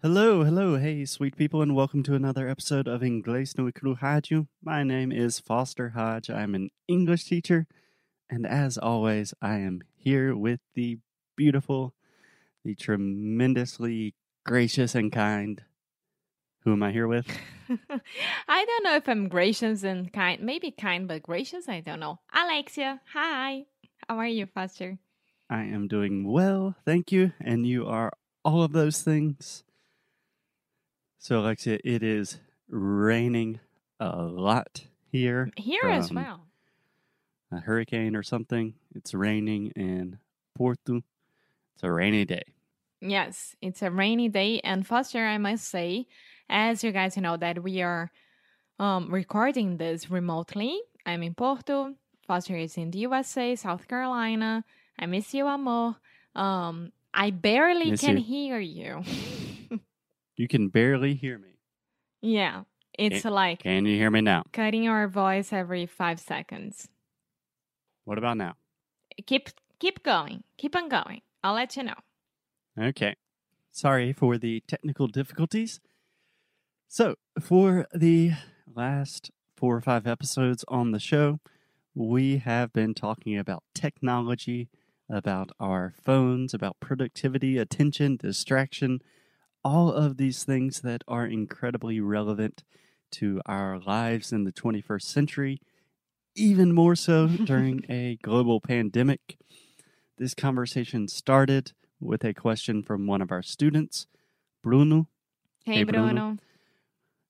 Hello, hello, hey, sweet people, and welcome to another episode of Inglês no Cru Rádio. My name is Foster Hodge. I'm an English teacher, and as always, I am here with the beautiful, the tremendously gracious and kind. Who am I here with? I don't know if I'm gracious and kind. Maybe kind, but gracious. I don't know. Alexia, hi. How are you, Foster? I am doing well, thank you, and you are all of those things. So, Alexia, it is raining a lot here. Here as well. A hurricane or something. It's raining in Porto. It's a rainy day. Yes, it's a rainy day, and Foster, I must say, as you guys know, that we are um, recording this remotely. I'm in Porto. Foster is in the USA, South Carolina. I miss you, amor. Um, I barely Miss can you. hear you. You can barely hear me. yeah, it's like Can you hear me now? cutting our voice every five seconds. What about now? Keep keep going. Keep on going. I'll let you know. Okay. Sorry for the technical difficulties. So, for the last four or five episodes on the show, we have been talking about technology, about our phones, about productivity, attention, distraction, all of these things that are incredibly relevant to our lives in the 21st century, even more so during a global pandemic. This conversation started with a question from one of our students, Bruno. Hey, Hey, Bruno. Bruno.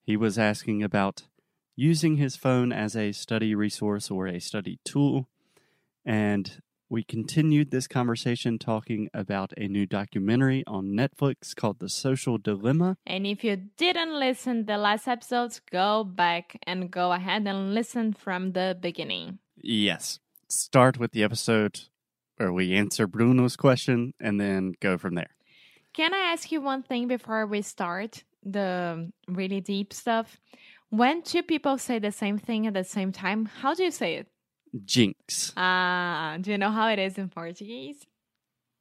He was asking about using his phone as a study resource or a study tool. And we continued this conversation talking about a new documentary on Netflix called The Social Dilemma. And if you didn't listen the last episodes, go back and go ahead and listen from the beginning. Yes. Start with the episode where we answer Bruno's question and then go from there. Can I ask you one thing before we start the really deep stuff? When two people say the same thing at the same time, how do you say it? Jinx. Ah, do you know how it is in Portuguese?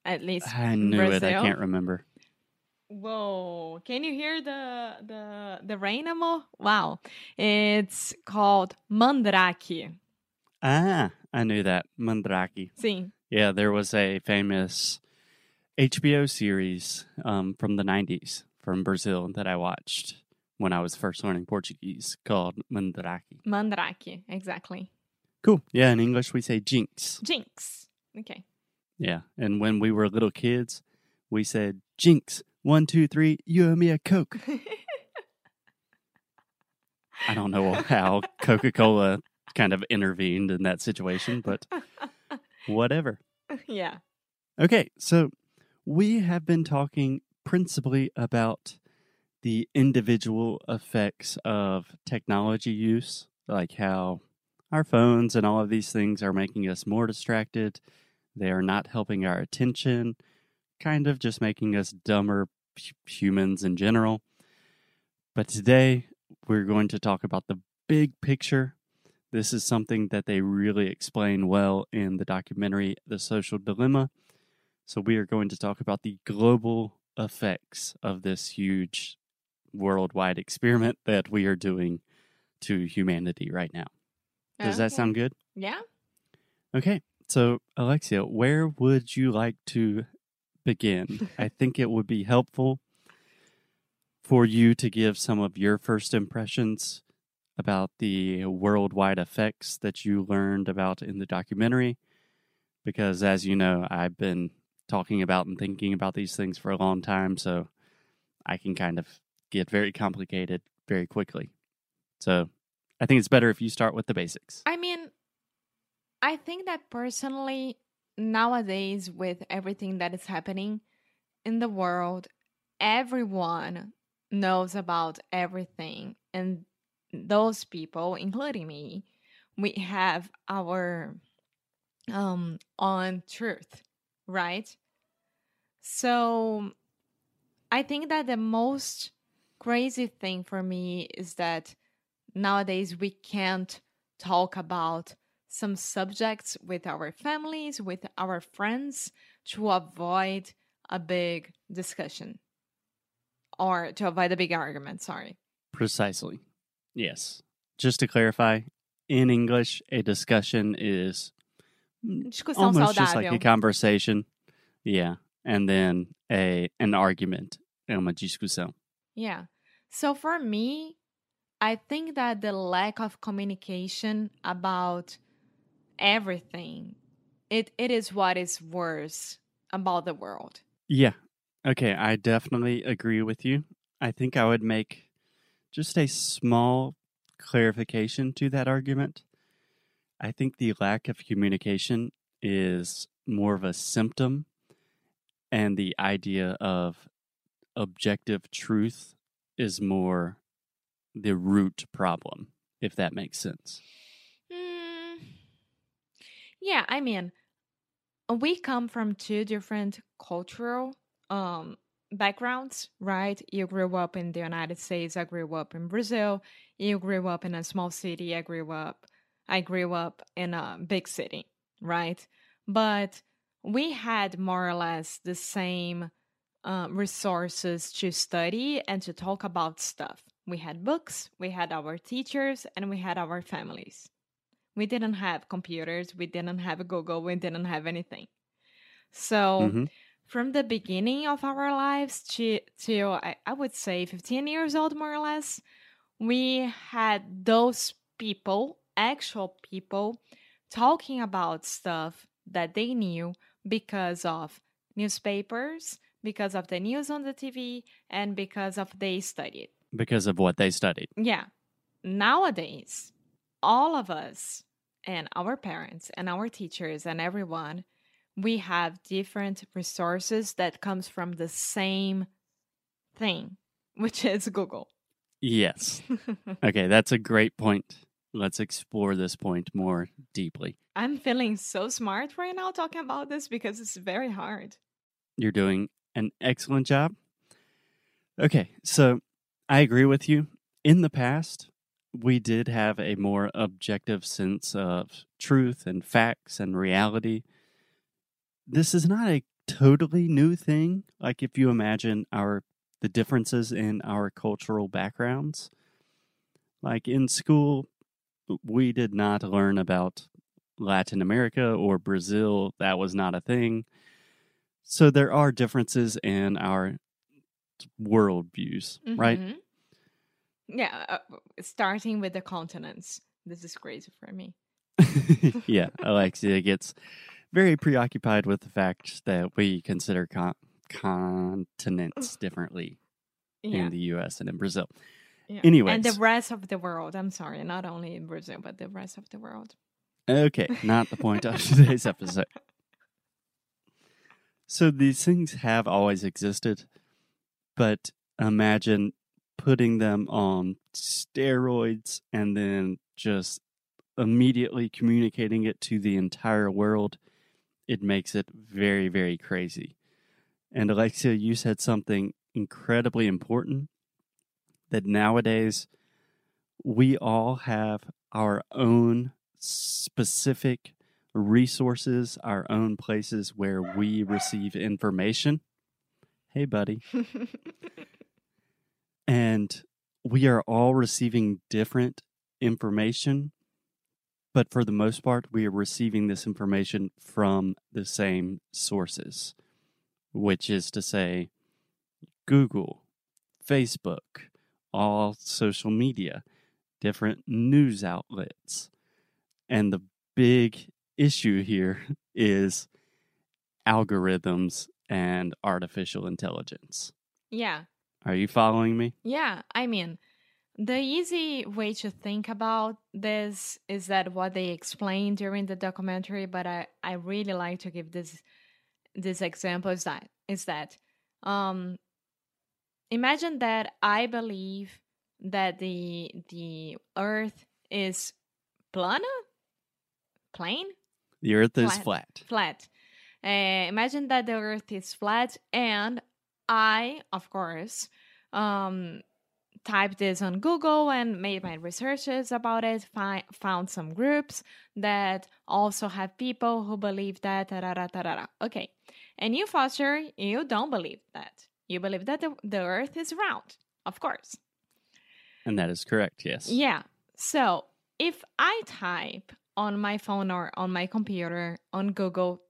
At least I knew it. I can't remember. Whoa! Can you hear the the the rain, amor? Wow! It's called mandrake. Ah, I knew that. Mandrake. Sim. Yeah, there was a famous HBO series um, from the 90s from Brazil that I watched when I was first learning Portuguese called Mandrake. Mandrake, exactly. Cool. Yeah, in English we say jinx. Jinx. Okay. Yeah, and when we were little kids, we said jinx. One, two, three, you owe me a Coke. I don't know how Coca Cola kind of intervened in that situation, but whatever. yeah. Okay, so we have been talking principally about the individual effects of technology use, like how our phones and all of these things are making us more distracted. They are not helping our attention, kind of just making us dumber humans in general. But today we're going to talk about the big picture. This is something that they really explain well in the documentary The Social Dilemma. So, we are going to talk about the global effects of this huge worldwide experiment that we are doing to humanity right now. Does that Okay. sound good? Yeah. Okay. So, Alexia, where would you like to begin? I think it would be helpful for you to give some of your first impressions about the worldwide effects that you learned about in the documentary. Because, as you know, I've been talking about and thinking about these things for a long time. So, I can kind of get very complicated very quickly. So, I think it's better if you start with the basics. I mean, I think that personally, nowadays, with everything that is happening in the world, everyone knows about everything. And those people, including me, we have our um truth, right? So I think that the most crazy thing for me is that nowadays we can't talk about some subjects with our families, with our friends to avoid a big discussion. or to avoid a big argument. Sorry. Precisely. Yes. Just to clarify, in English, a discussion is Discussão almost just like a conversation. Yeah. And then a an argument. É uma discussão. Yeah. So for me, I think that the lack of communication about everything, it, it is what is worse about the world. Yeah. Okay, I definitely agree with you. I think I would make just a small clarification to that argument. I think the lack of communication is more of a symptom, and the idea of objective truth is more the root problem, if that makes sense. Mm, yeah, I mean, we come from two different cultural um, backgrounds, right? You grew up in the United States. I grew up in Brazil. You grew up in a small city. I grew up. I grew up in a big city, right? But we had more or less the same uh, resources to study and to talk about stuff. We had books, we had our teachers, and we had our families. We didn't have computers, we didn't have Google, we didn't have anything. So, Mhm. from the beginning of our lives to, to I, I would say 15 years old, more or less, we had those people, actual people, talking about stuff that they knew because of newspapers, because of the news on the TV, and because of they studied. Because of what they studied. Yeah. Nowadays, all of us and our parents and our teachers and everyone, we have different resources that comes from the same thing, which is Google. Yes. Okay, that's a great point. Let's explore this point more deeply. I'm feeling so smart right now talking about this because it's very hard. You're doing an excellent job. Okay, so I agree with you. In the past, we did have a more objective sense of truth and facts and reality. This is not a totally new thing. Like if you imagine our the differences in our cultural backgrounds. Like in school, we did not learn about Latin America or Brazil. That was not a thing. So there are differences in our worldviews, right? Mhm. Yeah, uh, starting with the continents. This is crazy for me. yeah, Alexia gets very preoccupied with the fact that we consider con- continents differently Yeah. in the US and in Brazil. yeah. and the rest of the world. I'm sorry, not only in Brazil, but the rest of the world. Okay, not the point of today's episode. So these things have always existed, but imagine putting them on steroids and then just immediately communicating it to the entire world. It makes it very, very crazy. And Alexia, you said something incredibly important that nowadays we all have our own specific resources, our own places where we receive information. Hey, buddy. And we are all receiving different information, but for the most part, we are receiving this information from the same sources, which is to say, Google, Facebook, all social media, different news outlets. And the big issue here is algorithms and artificial intelligence. yeah. Are you following me? Yeah, I mean, the easy way to think about this is that what they explained during the documentary, but I, I really like to give this this example is that is that um imagine that I believe that the the earth is plana plane The earth is Flat. flat. Uh, imagine that the Earth is flat, and I, of course, um, typed this on Google and made my researches about it. Fi- found some groups that also have people who believe that. tarara, tarara. Okay, and you, Foster, you don't believe that. You believe that the, the earth is round, of course. And that is correct, yes. Yeah. So if I type on my phone or on my computer on Google,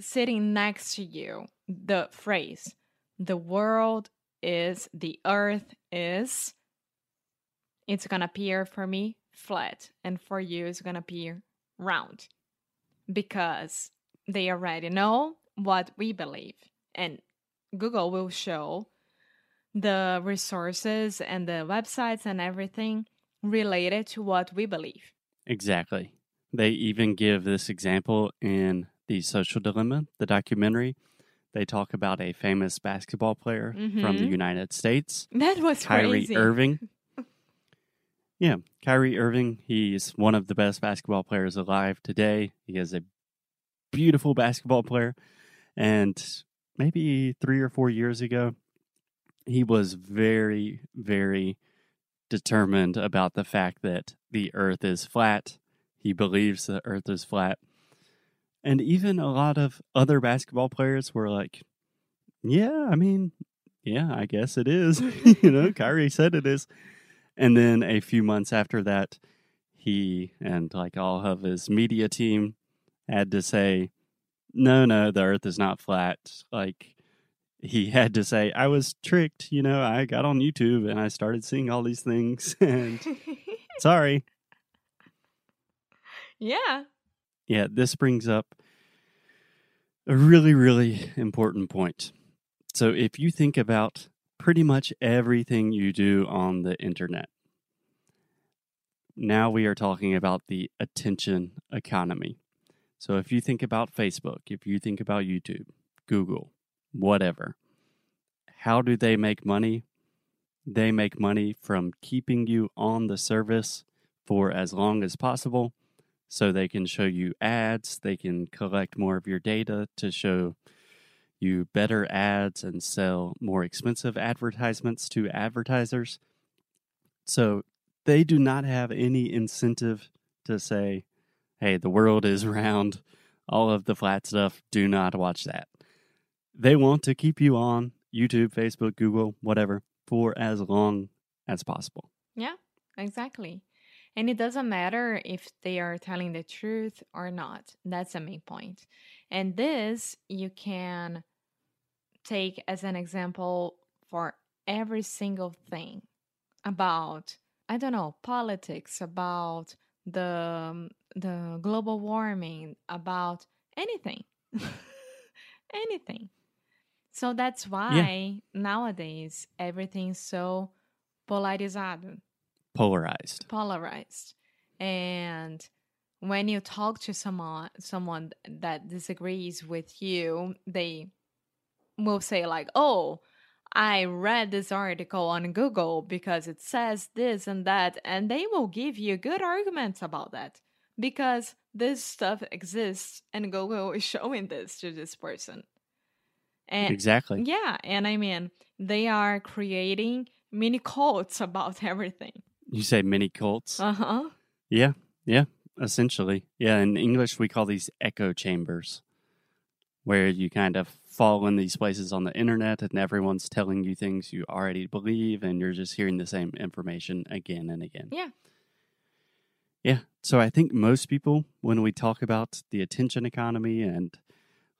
sitting next to you, the phrase, the world is, the earth is, it's going to appear for me flat. And for you, it's going to appear round because they already know what we believe. And Google will show the resources and the websites and everything related to what we believe. Exactly. They even give this example in The Social Dilemma, the documentary. They talk about a famous basketball player from the Mhm. United States, That was Kyrie crazy. Irving. Yeah, Kyrie Irving, he's one of the best basketball players alive today. He is a beautiful basketball player. And maybe three or four years ago, he was very, very determined about the fact that the earth is flat. He believes the earth is flat. And even a lot of other basketball players were like, yeah, I mean, yeah, I guess it is. you know, Kyrie said it is. And then a few months after that, he and like all of his media team had to say, no, no, the earth is not flat. Like, he had to say, I was tricked. You know, I got on YouTube and I started seeing all these things. And sorry. yeah. Yeah, this brings up a really, really important point. So, if you think about pretty much everything you do on the internet, now we are talking about the attention economy. So, if you think about Facebook, if you think about YouTube, Google, whatever, how do they make money? They make money from keeping you on the service for as long as possible so they can show you ads, they can collect more of your data to show you better ads and sell more expensive advertisements to advertisers. So they do not have any incentive to say, hey, the world is round, all of the flat stuff, do not watch that. They want to keep you on YouTube, Facebook, Google, whatever, for as long as possible. Yeah, exactly. And it doesn't matter if they are telling the truth or not. That's the main point. And this you can take as an example for every single thing about, I don't know, politics, about the the global warming, about anything. anything. So that's why nowadays everything's so polarizado Polarized. polarized and when you talk to someone someone that disagrees with you they will say like oh i read this article on google because it says this and that and they will give you good arguments about that because this stuff exists and google is showing this to this person and Exactly. yeah and i mean they are creating mini cults about everything You say mini cults. uh-huh Yeah, yeah, essentially. Yeah, in English, we call these echo chambers, where you kind of fall in these places on the internet and everyone's telling you things you already believe and you're just hearing the same information again and again. Yeah. Yeah. So I think most people, when we talk about the attention economy and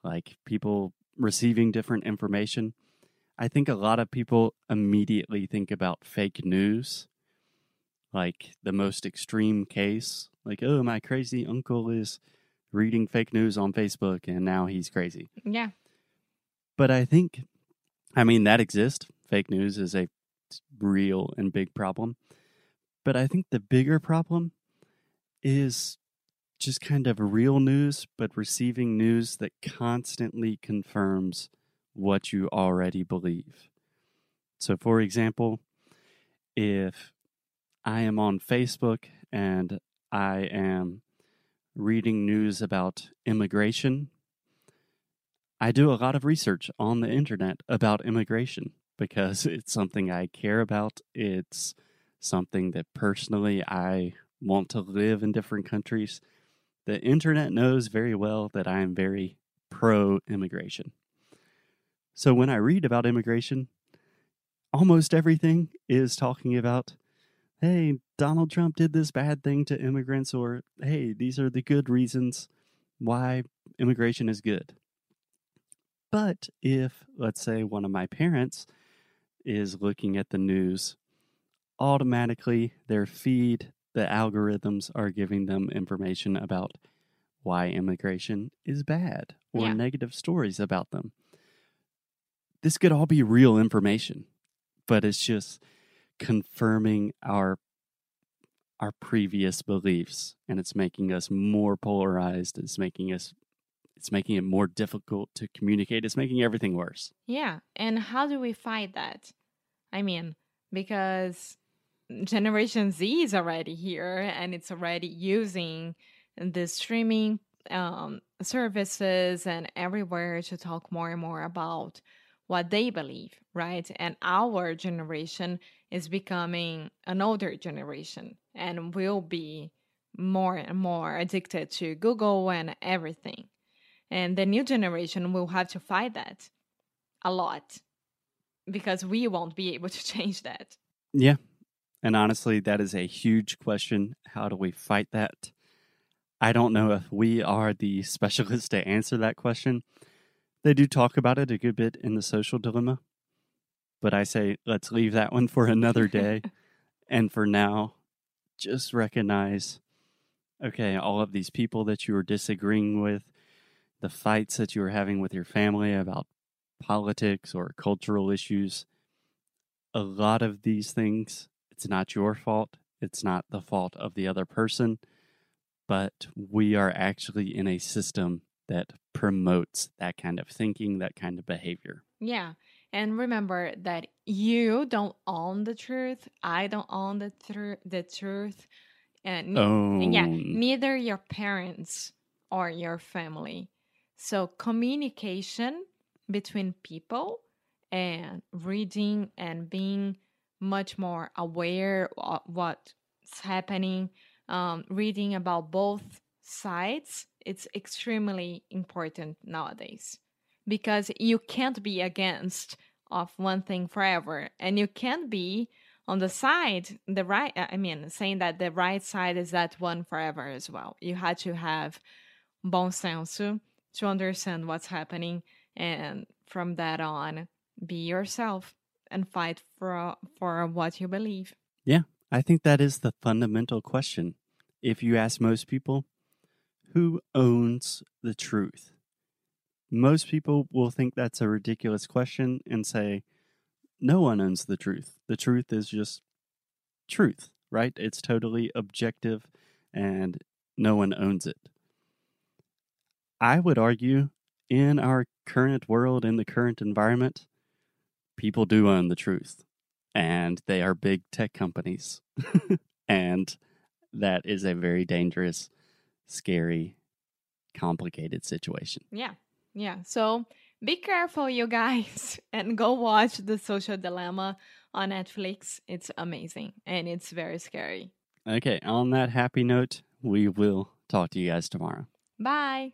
like people receiving different information, I think a lot of people immediately think about fake news like the most extreme case like oh my crazy uncle is reading fake news on facebook and now he's crazy. Yeah. But i think i mean that exists. Fake news is a real and big problem. But i think the bigger problem is just kind of real news but receiving news that constantly confirms what you already believe. So for example if I am on Facebook and I am reading news about immigration. I do a lot of research on the internet about immigration because it's something I care about. It's something that personally I want to live in different countries. The internet knows very well that I am very pro immigration. So when I read about immigration, almost everything is talking about hey, Donald Trump did this bad thing to immigrants, or hey, these are the good reasons why immigration is good. But if, let's say, one of my parents is looking at the news, automatically their feed, the algorithms are giving them information about why immigration is bad or Yeah. negative stories about them. This could all be real information, but it's just confirming our our previous beliefs and it's making us more polarized it's making us it's making it more difficult to communicate it's making everything worse Yeah. And how do we fight that? I mean, because Generation Z is already here and it's already using the streaming um, services and everywhere to talk more and more about what they believe, right? And our generation is becoming an older generation and will be more and more addicted to Google and everything. And the new generation will have to fight that a lot because we won't be able to change that. yeah. And honestly that is a huge question. How do we fight that? I don't know if we are the specialists to answer that question. They do talk about it a good bit in the social dilemma but i say let's leave that one for another day and for now just recognize okay all of these people that you are disagreeing with the fights that you are having with your family about politics or cultural issues a lot of these things it's not your fault it's not the fault of the other person but we are actually in a system that promotes that kind of thinking that kind of behavior Yeah. And remember that you don't own the truth. I don't own the, tru- the truth. And oh yeah, neither your parents or your family. So communication between people and reading and being much more aware of what's happening, um, reading about both sides, it's extremely important nowadays because you can't be against of one thing forever and you can't be on the side the right uh, i mean saying that the right side is that one forever as well you had to have bon senso to understand what's happening and from that on be yourself and fight for for what you believe Yeah. I think that is the fundamental question. If you ask most people, who owns the truth? Most people will think that's a ridiculous question and say, no one owns the truth. The truth is just truth, right? It's totally objective and no one owns it. I would argue in our current world, in the current environment, people do own the truth and they are big tech companies. and that is a very dangerous, scary, complicated situation. yeah yeah so be careful you guys and go watch the social dilemma on netflix. It's amazing and it's very scary. Okay, on that happy note, we will talk to you guys tomorrow. bye